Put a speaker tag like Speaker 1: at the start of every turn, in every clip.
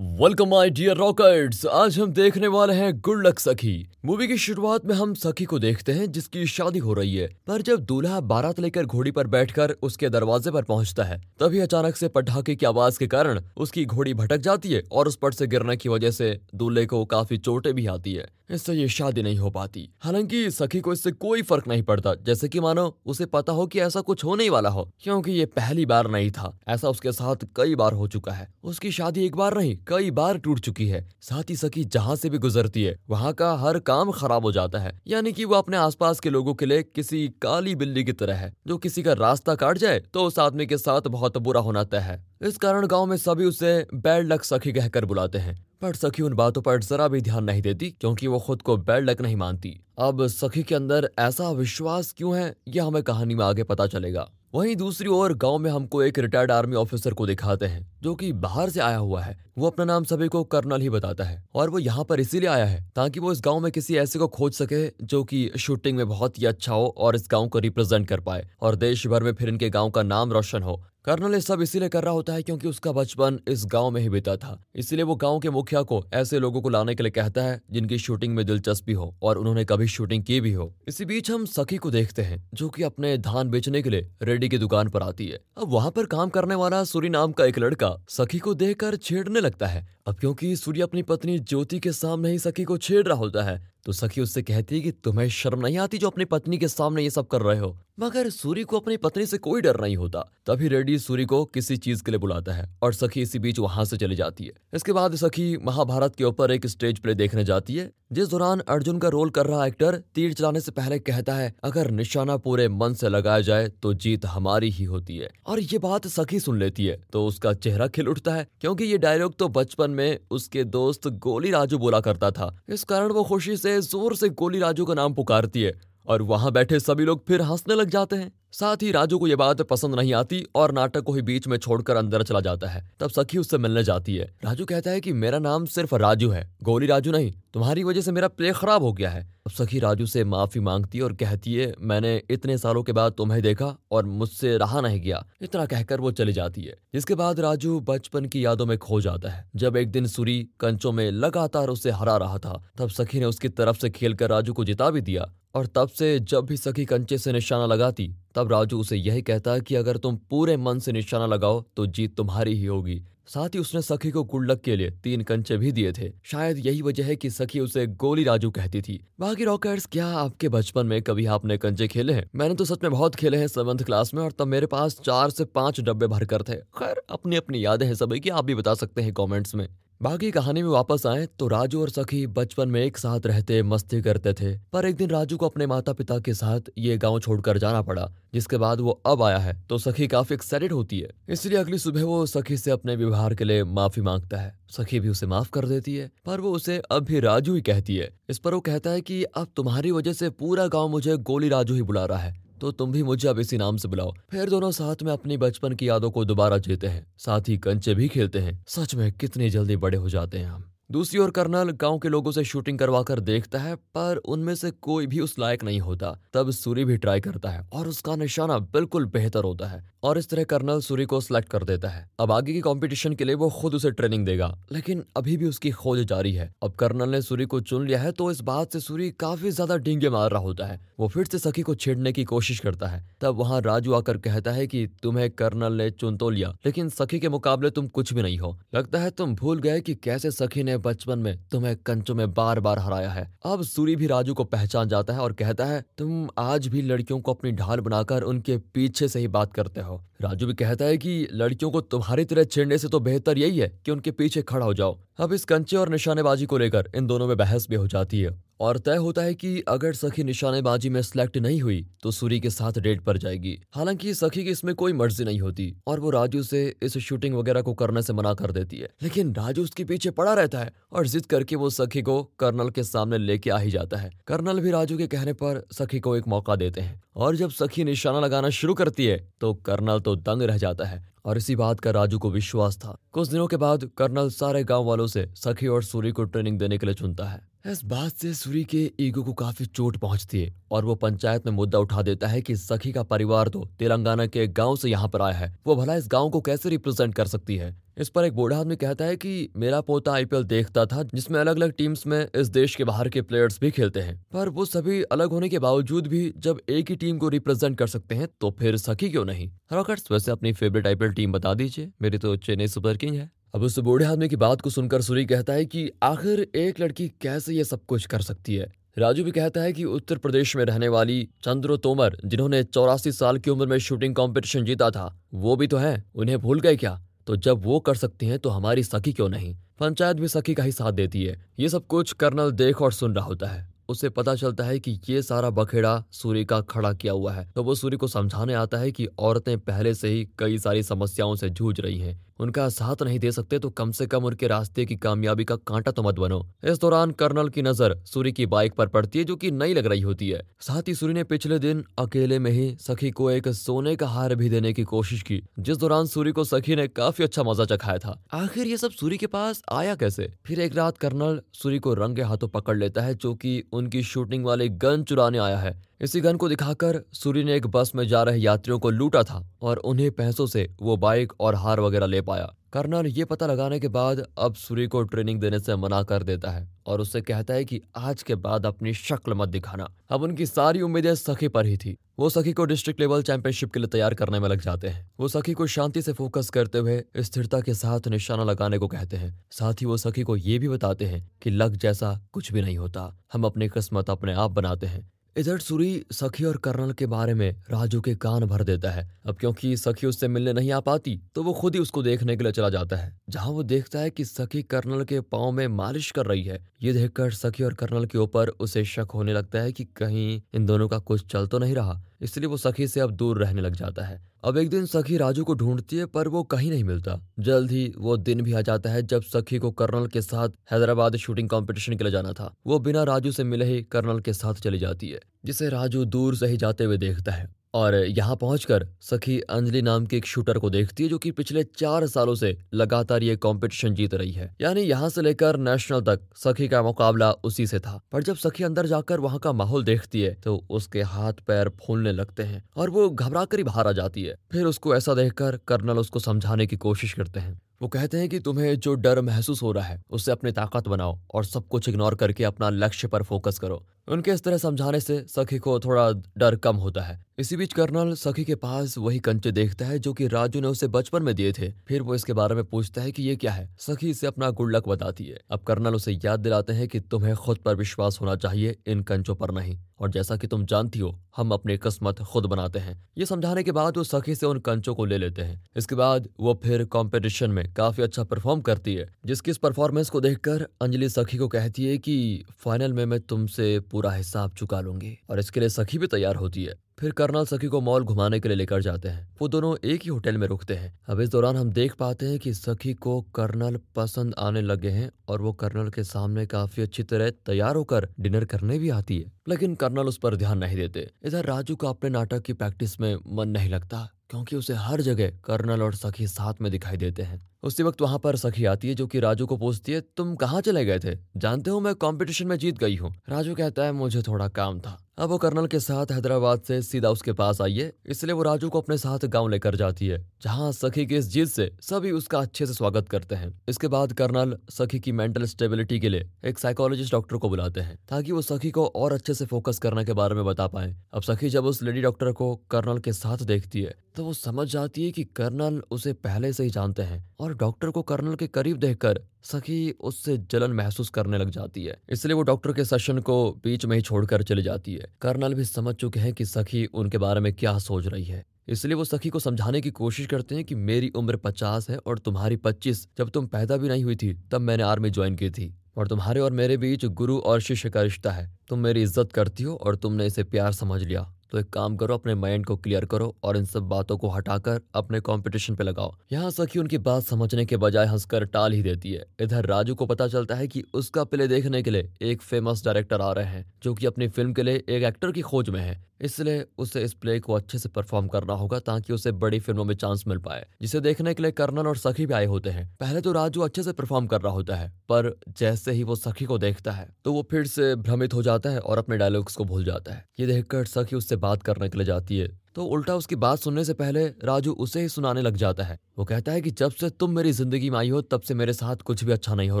Speaker 1: Welcome my dear rockets आज हम देखने वाले हैं गुड लक सखी। मूवी की शुरुआत में हम सखी को देखते हैं, जिसकी शादी हो रही है। पर जब दूल्हा बारात लेकर घोड़ी पर बैठकर उसके दरवाजे पर पहुँचता है, तभी अचानक से पटाखे की आवाज़ के कारण उसकी घोड़ी भटक जाती है और उस पर से गिरने की वजह से दूल्हे को काफ़ी चोटें भी आती है। इससे ये शादी नहीं हो पाती। हालाँकि सखी को इससे कोई फ़र्क नहीं पड़ता, जैसे कि मानो उसे पता हो कि ऐसा कुछ होने वाला हो, क्योंकि ये पहली बार नहीं था। ऐसा उसके साथ कई बार हो चुका है। उसकी शादी एक बार नहीं, कई बार टूट चुकी है। साथ ही सखी जहाँ से भी गुजरती है, वहाँ का हर काम खराब हो जाता है। यानी कि वो अपने आसपास के लोगों के लिए किसी काली बिल्ली की तरह है, जो किसी का रास्ता काट जाए तो उस आदमी के साथ बहुत बुरा होना तय है। इस कारण गाँव में सभी उसे बैड लक सखी कहकर बुलाते हैं। पर सखी उन बातों पर जरा भी ध्यान नहीं देती, क्योंकि वो खुद को बैड लक नहीं मानती। अब सखी के अंदर ऐसा विश्वास क्यों है, यह हमें कहानी में आगे पता चलेगा। वहीं दूसरी ओर, गाँव में हमको एक रिटायर्ड आर्मी ऑफिसर को दिखाते हैं, जो कि बाहर से आया हुआ है। वो अपना नाम सभी को कर्नल ही बताता है, और वो यहाँ पर इसीलिए आया है, ताकि वो इस गाँव में किसी ऐसे को खोज सके, जो कि शूटिंग में बहुत ही अच्छा हो, और इस गाँव को रिप्रेजेंट कर पाए, और देश भर में फिर इनके गाँव का नाम रोशन हो। कर्नल ये सब इसीलिए कर रहा होता है क्योंकि उसका बचपन इस गाँव में ही बीता था। इसलिए वो गाँव के मुखिया को ऐसे लोगों को लाने के लिए कहता है, जिनकी शूटिंग में दिलचस्पी हो और उन्होंने कभी शूटिंग की भी हो। इसी बीच हम सखी को देखते हैं, जो कि अपने धान बेचने के लिए रेडी की दुकान पर आती है। अब वहाँ पर काम करने वाला सूरी नाम का एक लड़का सखी को देख छेड़ने लगता है। अब क्योंकि सूर्य अपनी पत्नी ज्योति के सामने ही सखी को छेड़ रहा होता है तो सखी उससे कहती है कि तुम्हें शर्म नहीं आती जो अपनी पत्नी के सामने ये सब कर रहे हो? मगर सूरी को अपनी पत्नी से कोई डर नहीं होता। तभी रेड्डी सूरी को किसी चीज़ के लिए बुलाता है और सखी इसी बीच वहाँ से चली जाती है। इसके बाद सखी महाभारत के ऊपर एक स्टेज प्ले देखने जाती है, जिस दौरान अर्जुन का रोल कर रहा एक्टर तीर चलाने से पहले कहता है, अगर निशाना पूरे मन से लगाया जाए तो जीत हमारी ही होती है। और ये बात सखी सुन लेती है तो उसका चेहरा खिल उठता है, क्योंकि ये डायलॉग तो बचपन में उसके दोस्त गोली राजू बोला करता था। इस कारण वो खुशी से ज़ोर से गोली राजू का नाम पुकारती है। और वहाँ बैठे सभी लोग फिर हंसने लग जाते हैं। साथ ही राजू को यह बात पसंद नहीं आती और नाटक को ही बीच में छोड़कर अंदर चला जाता है। तब सखी उससे मिलने जाती है। राजू कहता है कि मेरा नाम सिर्फ़ राजू है, गोली राजू नहीं, तुम्हारी वजह से मेरा प्ले खराब हो गया है। अब सखी राजू से माफ़ी मांगती और कहती है, मैंने इतने सालों के बाद तुम्हें देखा और मुझसे रहा नहीं गया। इतना कहकर वो चली जाती है, जिसके बाद राजू बचपन की यादों में खो जाता है। जब एक दिन सूरी कंचों में लगातार उसे हरा रहा था, तब सखी ने उसकी तरफ़ से खेलकर राजू को जिता भी दिया और तब से जब भी सखी कंचे से निशाना लगाती तब राजू उसे यही कहता है कि अगर तुम पूरे मन से निशाना लगाओ तो जीत तुम्हारी ही होगी। साथ ही उसने सखी को गुल्लक के लिए तीन कंचे भी दिए थे। शायद यही वजह है कि सखी उसे गोली राजू कहती थी। बाकी रॉकेट्स क्या आपके बचपन में कभी आपने कंचे खेले हैं? मैंने तो सच में बहुत खेले हैं सेवंथ क्लास में और तब मेरे पास चार से पाँच डब्बे भरकर थे। खैर अपनी अपनी यादें हैं सभी की आप भी बता सकते हैं कॉमेंट्स में? बाकी कहानी में वापस आए तो राजू और सखी बचपन में एक साथ रहते, मस्ती करते थे। पर एक दिन राजू को अपने माता पिता के साथ ये गाँव छोड़कर जाना पड़ा, जिसके बाद वो अब आया है तो सखी काफ़ी एक्साइटेड होती है। इसलिए अगली सुबह वो सखी से अपने व्यवहार के लिए माफ़ी माँगता है। सखी भी उसे माफ़ कर देती है, पर वो उसे अब भी राजू ही कहती है। इस पर वो कहता है कि अब तुम्हारी वजह से पूरा गाँव मुझे गोली राजू ही बुला रहा है। तो तुम भी मुझे अब इसी नाम से बुलाओ। फिर दोनों साथ में अपनी बचपन की यादों को दोबारा जीते हैं। साथ ही कंचे भी खेलते हैं। सच में कितनी जल्दी बड़े हो जाते हैं हम। दूसरी ओर कर्नल गाँव के लोगों से शूटिंग करवाकर देखता है, पर उनमें से कोई भी उस लायक नहीं होता। तब सूरी भी ट्राई करता है और उसका निशाना बिल्कुल बेहतर होता है और इस तरह कर्नल सूरी को सिलेक्ट कर देता है। अब आगे की कंपटीशन के लिए वो खुद उसे ट्रेनिंग देगा, लेकिन अभी भी उसकी खोज जारी है। अब कर्नल ने सूरी को चुन लिया है तो इस बात से सूरी काफ़ी ज़्यादा डींगे मार रहा होता है। वो फिर से सखी को छेड़ने की कोशिश करता है। तब वहाँ राजू आकर कहता है की, तुम्हें कर्नल ने चुन तो लिया, लेकिन सखी के मुकाबले तुम कुछ भी नहीं हो। लगता है तुम भूल गए की कैसे सखी ने बचपन में तुम्हें कंचों में बार बार हराया है। अब सूरी भी राजू को पहचान जाता है और कहता है, तुम आज भी लड़कियों को अपनी ढाल बनाकर उनके पीछे से ही बात करते हो। राजू भी कहता है कि, लड़कियों को तुम्हारी तरह छेड़ने से तो बेहतर यही है कि उनके पीछे खड़ा हो जाओ। अब इस कंचे और निशानेबाजी को लेकर इन दोनों में बहस भी हो जाती है। और तय होता है कि अगर सखी निशानेबाजी में सिलेक्ट नहीं हुई तो सूरी के साथ डेट पर जाएगी। हालाँकि सखी की इसमें कोई मर्ज़ी नहीं होती और वो राजू से इस शूटिंग वगैरह को करने से मना कर देती है। लेकिन राजू उसके पीछे पड़ा रहता है और जिद करके वो सखी को कर्नल के सामने लेके आ ही जाता है। कर्नल भी राजू के कहने पर सखी को एक मौका देते हैं और जब सखी निशाना लगाना शुरू करती है तो कर्नल तो दंग रह जाता है। और इसी बात का राजू को विश्वास था। कुछ दिनों के बाद कर्नल सारे गाँव वालों से सखी और सूरी को ट्रेनिंग देने के लिए चुनता है। इस बात से सूरी के ईगो को काफ़ी चोट पहुँचती है और वो पंचायत में मुद्दा उठा देता है कि सखी का परिवार तो तेलंगाना के गाँव से यहाँ पर आया है। वो भला इस गाँव को कैसे रिप्रेजेंट कर सकती है? इस पर एक बूढ़ा आदमी कहता है कि मेरा पोता आईपीएल देखता था, जिसमें अलग अलग टीम्स में इस देश के बाहर के प्लेयर्स भी खेलते हैं। पर वो सभी अलग होने के बावजूद भी जब एक ही टीम को रिप्रेजेंट कर सकते हैं तो फिर सखी क्यों नहीं? रॉकेट्स, वैसे अपनी फेवरेट आईपीएल टीम बता दीजिए। मेरी तो चेन्नई सुपर किंग है। अब उस बूढ़े आदमी की बात को सुनकर सूरी कहता है कि आखिर एक लड़की कैसे ये सब कुछ कर सकती है? राजू भी कहता है कि उत्तर प्रदेश में रहने वाली चंद्रो तोमर, जिन्होंने चौरासी साल की उम्र में शूटिंग कंपटीशन जीता था, वो भी तो हैं, उन्हें भूल गए क्या? तो जब वो कर सकती हैं तो हमारी सखी क्यों नहीं? पंचायत भी सखी का ही साथ देती है। ये सब कुछ कर्नल देख और सुन रहा होता है। उसे पता चलता है कि ये सारा बखेड़ा सूर्य का खड़ा किया हुआ है। तो वो सूर्य को समझाने आता है कि औरतें पहले से ही कई सारी समस्याओं से जूझ रही हैं। उनका साथ नहीं दे सकते तो कम से कम उनके रास्ते की कामयाबी का कांटा तो मत बनो। इस दौरान कर्नल की नज़र सूर्य की बाइक पर पड़ती है, जो कि नई लग रही होती है। साथ ही सूर्य ने पिछले दिन अकेले में ही सखी को एक सोने का हार भी देने की कोशिश की, जिस दौरान सूर्य को सखी ने काफ़ी अच्छा मज़ा चखाया था। आखिर ये सब सूर्य के पास आया कैसे? फिर एक रात कर्नल सूर्य को रंगे हाथों पकड़ लेता है, जो की उनकी शूटिंग वाले गन चुराने आया है। इसी गन को दिखाकर सूर्य ने एक बस में जा रहे यात्रियों को लूटा था और उन्हें पैसों से वो बाइक और हार वगैरह ले पाया। कर्नल, ये पता लगाने के बाद अब सूर्य को ट्रेनिंग देने से मना कर देता है और उससे कहता है कि आज के बाद अपनी शक्ल मत दिखाना। अब उनकी सारी उम्मीदें सखी पर ही थी। वो सखी को डिस्ट्रिक्ट लेवल चैंपियनशिप के लिए तैयार करने में लग जाते हैं। वो सखी को शांति से फोकस करते हुए स्थिरता के साथ निशाना लगाने को कहते हैं। साथ ही वो सखी को ये भी बताते हैं कि लक जैसा कुछ भी नहीं होता। हम अपनी किस्मत अपने आप बनाते हैं। इधर सूरी सखी और कर्नल के बारे में राजू के कान भर देता है। अब क्योंकि सखी उससे मिलने नहीं आ पाती तो वो खुद ही उसको देखने के लिए चला जाता है, जहाँ वो देखता है कि सखी कर्नल के पाँव में मालिश कर रही है। ये देखकर सखी और कर्नल के ऊपर उसे शक होने लगता है कि कहीं इन दोनों का कुछ चल तो नहीं रहा। इसलिए वो सखी से अब दूर रहने लग जाता है। अब एक दिन सखी राजू को ढूंढती है, पर वो कहीं नहीं मिलता। जल्द ही वो दिन भी आ जाता है जब सखी को कर्नल के साथ हैदराबाद शूटिंग कंपटीशन के लिए जाना था। वो बिना राजू से मिले ही कर्नल के साथ चली जाती है, जिसे राजू दूर से ही जाते हुए देखता है। और यहाँ पहुंचकर सखी अंजलि नाम के एक शूटर को देखती है, जो कि पिछले चार सालों से लगातार ये कंपटीशन जीत रही है। यानी यहाँ से लेकर नेशनल तक सखी का मुकाबला उसी से था। पर जब सखी अंदर जाकर वहाँ का माहौल देखती है तो उसके हाथ पैर फूलने लगते हैं और वो घबरा कर ही बाहर आ जाती है। फिर उसको ऐसा देखकर कर्नल उसको समझाने की कोशिश करते हैं। वो कहते हैं कि तुम्हें जो डर महसूस हो रहा है, उससे अपनी ताकत बनाओ और सब कुछ इग्नोर करके अपना लक्ष्य पर फोकस करो। उनके इस तरह समझाने से सखी को थोड़ा डर कम होता है। इसी बीच कर्नल सखी के पास वही कंचे देखता है जो कि राजू ने उसे बचपन में दिए थे। फिर वो इसके बारे में पूछता है कि ये क्या है? सखी इसे अपना गुड लक बताती है। अब कर्नल उसे याद दिलाते हैं कि तुम्हें खुद पर विश्वास होना चाहिए, इन कंचों पर नहीं। और जैसा कि तुम जानती हो, हम अपनी किस्मत खुद बनाते हैं। ये समझाने के बाद वो सखी से उन कंचों को ले लेते हैं। इसके बाद वो फिर कॉम्पिटिशन में काफ़ी अच्छा परफॉर्म करती है, जिसकी इस परफॉर्मेंस को देखकर अंजलि सखी को कहती है कि फाइनल में मैं तुमसे पूरा हिसाब चुका लूँगी। और इसके लिए सखी भी तैयार होती है। फिर कर्नल सखी को मॉल घुमाने के लिए लेकर जाते हैं। वो दोनों एक ही होटल में रुकते हैं। अब इस दौरान हम देख पाते हैं कि सखी को कर्नल पसंद आने लगे हैं और वो कर्नल के सामने काफ़ी अच्छी तरह तैयार होकर डिनर करने भी आती है। लेकिन कर्नल उस पर ध्यान नहीं देते। इधर राजू का अपने नाटक की प्रैक्टिस में मन नहीं लगता। क्योंकि उसे हर जगह कर्नल और सखी साथ में दिखाई देते हैं। उसी वक्त वहाँ पर सखी आती है जो कि राजू को पूछती है, तुम कहाँ चले गए थे? जानते हो मैं कंपटीशन में जीत गई हूँ? राजू कहता है, मुझे थोड़ा काम था। अब वो कर्नल के साथ हैदराबाद से सीधा उसके पास आई है, इसलिए वो राजू को अपने साथ गाँव लेकर जाती है, जहाँ सखी की इस जीत से सभी उसका अच्छे से स्वागत करते हैं। इसके बाद कर्नल सखी की मेंटल स्टेबिलिटी के लिए एक साइकोलॉजिस्ट डॉक्टर को बुलाते हैं, ताकि वो सखी को और अच्छे से फोकस करने के बारे में बता पाए। अब सखी जब उस लेडी डॉक्टर को कर्नल के साथ देखती है तो वो समझ जाती है कि कर्नल उसे पहले से ही जानते हैं, और डॉक्टर को कर्नल के करीब देखकर सखी उससे जलन महसूस करने लग जाती है। इसलिए वो डॉक्टर के सेशन को बीच में ही छोड़कर चली जाती है। कर्नल भी समझ चुके हैं कि सखी उनके बारे में क्या सोच रही है। इसलिए वो सखी को समझाने की कोशिश करते हैं कि मेरी उम्र पचास है और तुम्हारी पच्चीस। जब तुम पैदा भी नहीं हुई थी, तब मैंने आर्मी ज्वाइन की थी। और तुम्हारे और मेरे बीच गुरु और शिष्य का रिश्ता है। तुम मेरी इज़्ज़त करती हो और तुमने इसे प्यार समझ लिया। तो एक काम करो, अपने माइंड को क्लियर करो और इन सब बातों को हटाकर अपने कंपटीशन पे लगाओ। यहाँ सखी, उनकी बात समझने के बजाय हंसकर टाल ही देती है। इधर राजू को पता चलता है कि उसका प्ले देखने के लिए एक फ़ेमस डायरेक्टर आ रहे हैं, जो कि अपनी फ़िल्म के लिए एक एक्टर की खोज में है। इसलिए उसे इस प्ले को अच्छे से परफॉर्म करना होगा ताकि उसे बड़ी फ़िल्मों में चांस मिल पाए, जिसे देखने के लिए कर्नल और सखी भी आए होते हैं। पहले तो राजू अच्छे से परफॉर्म कर रहा होता है, पर जैसे ही वो सखी को देखता है तो वो फिर से भ्रमित हो जाता है और अपने डायलॉग्स को भूल जाता है। ये देखकर सखी उससे बात करने के लिए जाती है। तो उल्टा उसकी बात सुनने से पहले राजू उसे ही सुनाने लग जाता है। वो कहता है कि जब से तुम मेरी ज़िंदगी में आई हो, तब से मेरे साथ कुछ भी अच्छा नहीं हो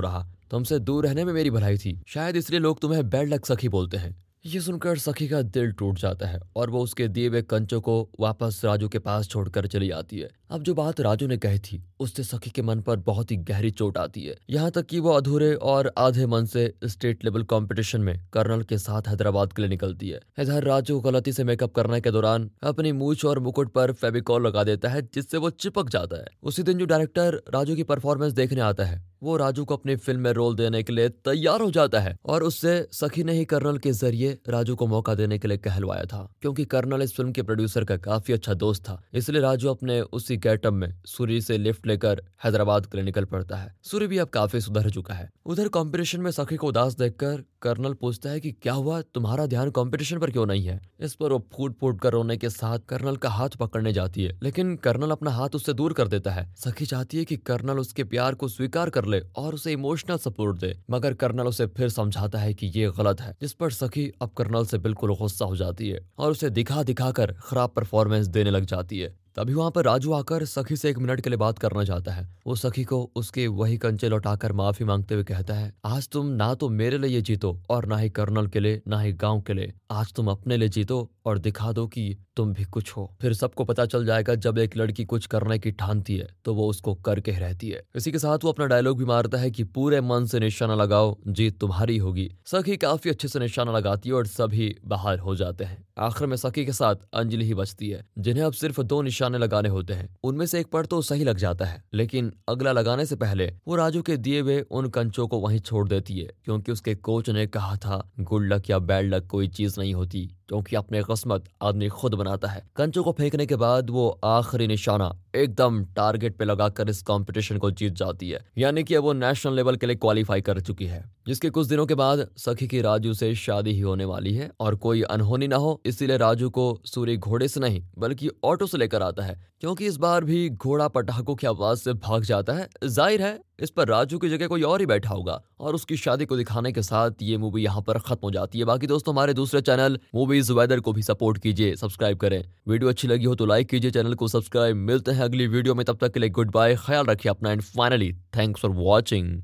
Speaker 1: रहा। तुमसे दूर रहने में मेरी भलाई थी। शायद इसलिए लोग तुम्हें बैड लक सखी बोलते हैं। ये सुनकर सखी का दिल टूट जाता है और वो उसके दिए हुए कंचों को वापस राजू के पास छोड़कर चली आती है। अब जो बात राजू ने कही थी, उससे सखी के मन पर बहुत ही गहरी चोट आती है। यहाँ तक कि वो अधूरे और आधे मन से स्टेट लेवल कंपटीशन में कर्नल के साथ हैदराबाद के लिए निकलती है। इधर राजू गलती से मेकअप करने के दौरान अपनी मूछ और मुकुट पर फेबिकॉल लगा देता है, जिससे वो चिपक जाता है। उसी दिन जो डायरेक्टर राजू की परफॉर्मेंस देखने आता है, वो राजू को अपनी फ़िल्म में रोल देने के लिए तैयार हो जाता है और उससे सखी ने ही कर्नल के ज़रिए राजू को मौका देने के लिए कहलवाया था, क्योंकि कर्नल इस फ़िल्म के प्रोड्यूसर का काफ़ी अच्छा दोस्त था। इसलिए राजू अपने उसी गेटअप में सूर्य से लिफ्ट लेकर हैदराबाद के लिए निकल पड़ता है। सूर्य भी अब काफ़ी सुधर चुका है। उधर कॉम्पिटिशन में सखी को उदास देखकर कर्नल पूछता है कि क्या हुआ? तुम्हारा ध्यान कंपटीशन पर क्यों नहीं है? इस पर वो फूट फूट कर रोने के साथ कर्नल का हाथ पकड़ने जाती है, लेकिन कर्नल अपना हाथ उससे दूर कर देता है। सखी चाहती है कि कर्नल उसके प्यार को स्वीकार कर ले और उसे इमोशनल सपोर्ट दे, मगर कर्नल उसे फिर समझाता है कि ये गलत है, जिस पर सखी अब कर्नल से बिल्कुल गुस्सा हो जाती है और उसे दिखा दिखा कर खराब परफॉर्मेंस देने लग जाती है। तभी वहाँ पर राजू आकर सखी से एक मिनट के लिए बात करना चाहता है। वो सखी को उसके वही कंचे लौटाकर माफ़ी मांगते हुए कहता है, आज तुम ना तो मेरे लिए जीतो और ना ही कर्नल के लिए, ना ही गाँव के लिए। आज तुम अपने लिए जीतो और दिखा दो कि तुम भी कुछ हो। फिर सबको पता चल जाएगा जब एक लड़की कुछ करने की ठानती है तो वो उसको करके रहती है। इसी के साथ वो अपना डायलॉग भी मारता है कि पूरे मन से निशाना लगाओ, जीत तुम्हारी होगी। सखी काफ़ी अच्छे से निशाना लगाती है और सभी बाहर हो जाते हैं। आखिर में सखी के साथ अंजलि ही बचती है, जिन्हें अब सिर्फ़ दो निशाने लगाने होते हैं। उनमें से एक पर तो सही लग जाता है, लेकिन अगला लगाने से पहले वो राजू के दिए हुए उन कंचों को वहीं छोड़ देती है, क्योंकि उसके कोच ने कहा था, गुड लक या बैड लक, कोई चीज़ नहीं होती। क्योंकि अपने किस्मत आदमी खुद बनाता है। कंचों को फेंकने के बाद वो आखिरी निशाना एकदम टारगेट पे लगाकर इस कंपटीशन को जीत जाती है। यानी कि अब वो नेशनल लेवल के लिए क्वालिफाई कर चुकी है। जिसके कुछ दिनों के बाद सखी की राजू से शादी ही होने वाली है और कोई अनहोनी ना हो, इसीलिए राजू को सूर्य घोड़े से नहीं, बल्कि ऑटो से लेकर आता है। क्योंकि इस बार भी घोड़ा पटाखों की आवाज़ से भाग जाता है। ज़ाहिर है, इस पर राजू की जगह कोई और ही बैठा होगा। और उसकी शादी को दिखाने के साथ ये मूवी यहाँ पर खत्म हो जाती है। बाकी दोस्तों, हमारे दूसरे चैनल मूवीज़ वेदर को भी सपोर्ट कीजिए सब्सक्राइब करें। वीडियो अच्छी लगी हो तो लाइक कीजिए चैनल को सब्सक्राइब मिलते हैं अगली वीडियो में, तब तक के लिए गुड बाय ख्याल रखिए अपना and finally thanks for watching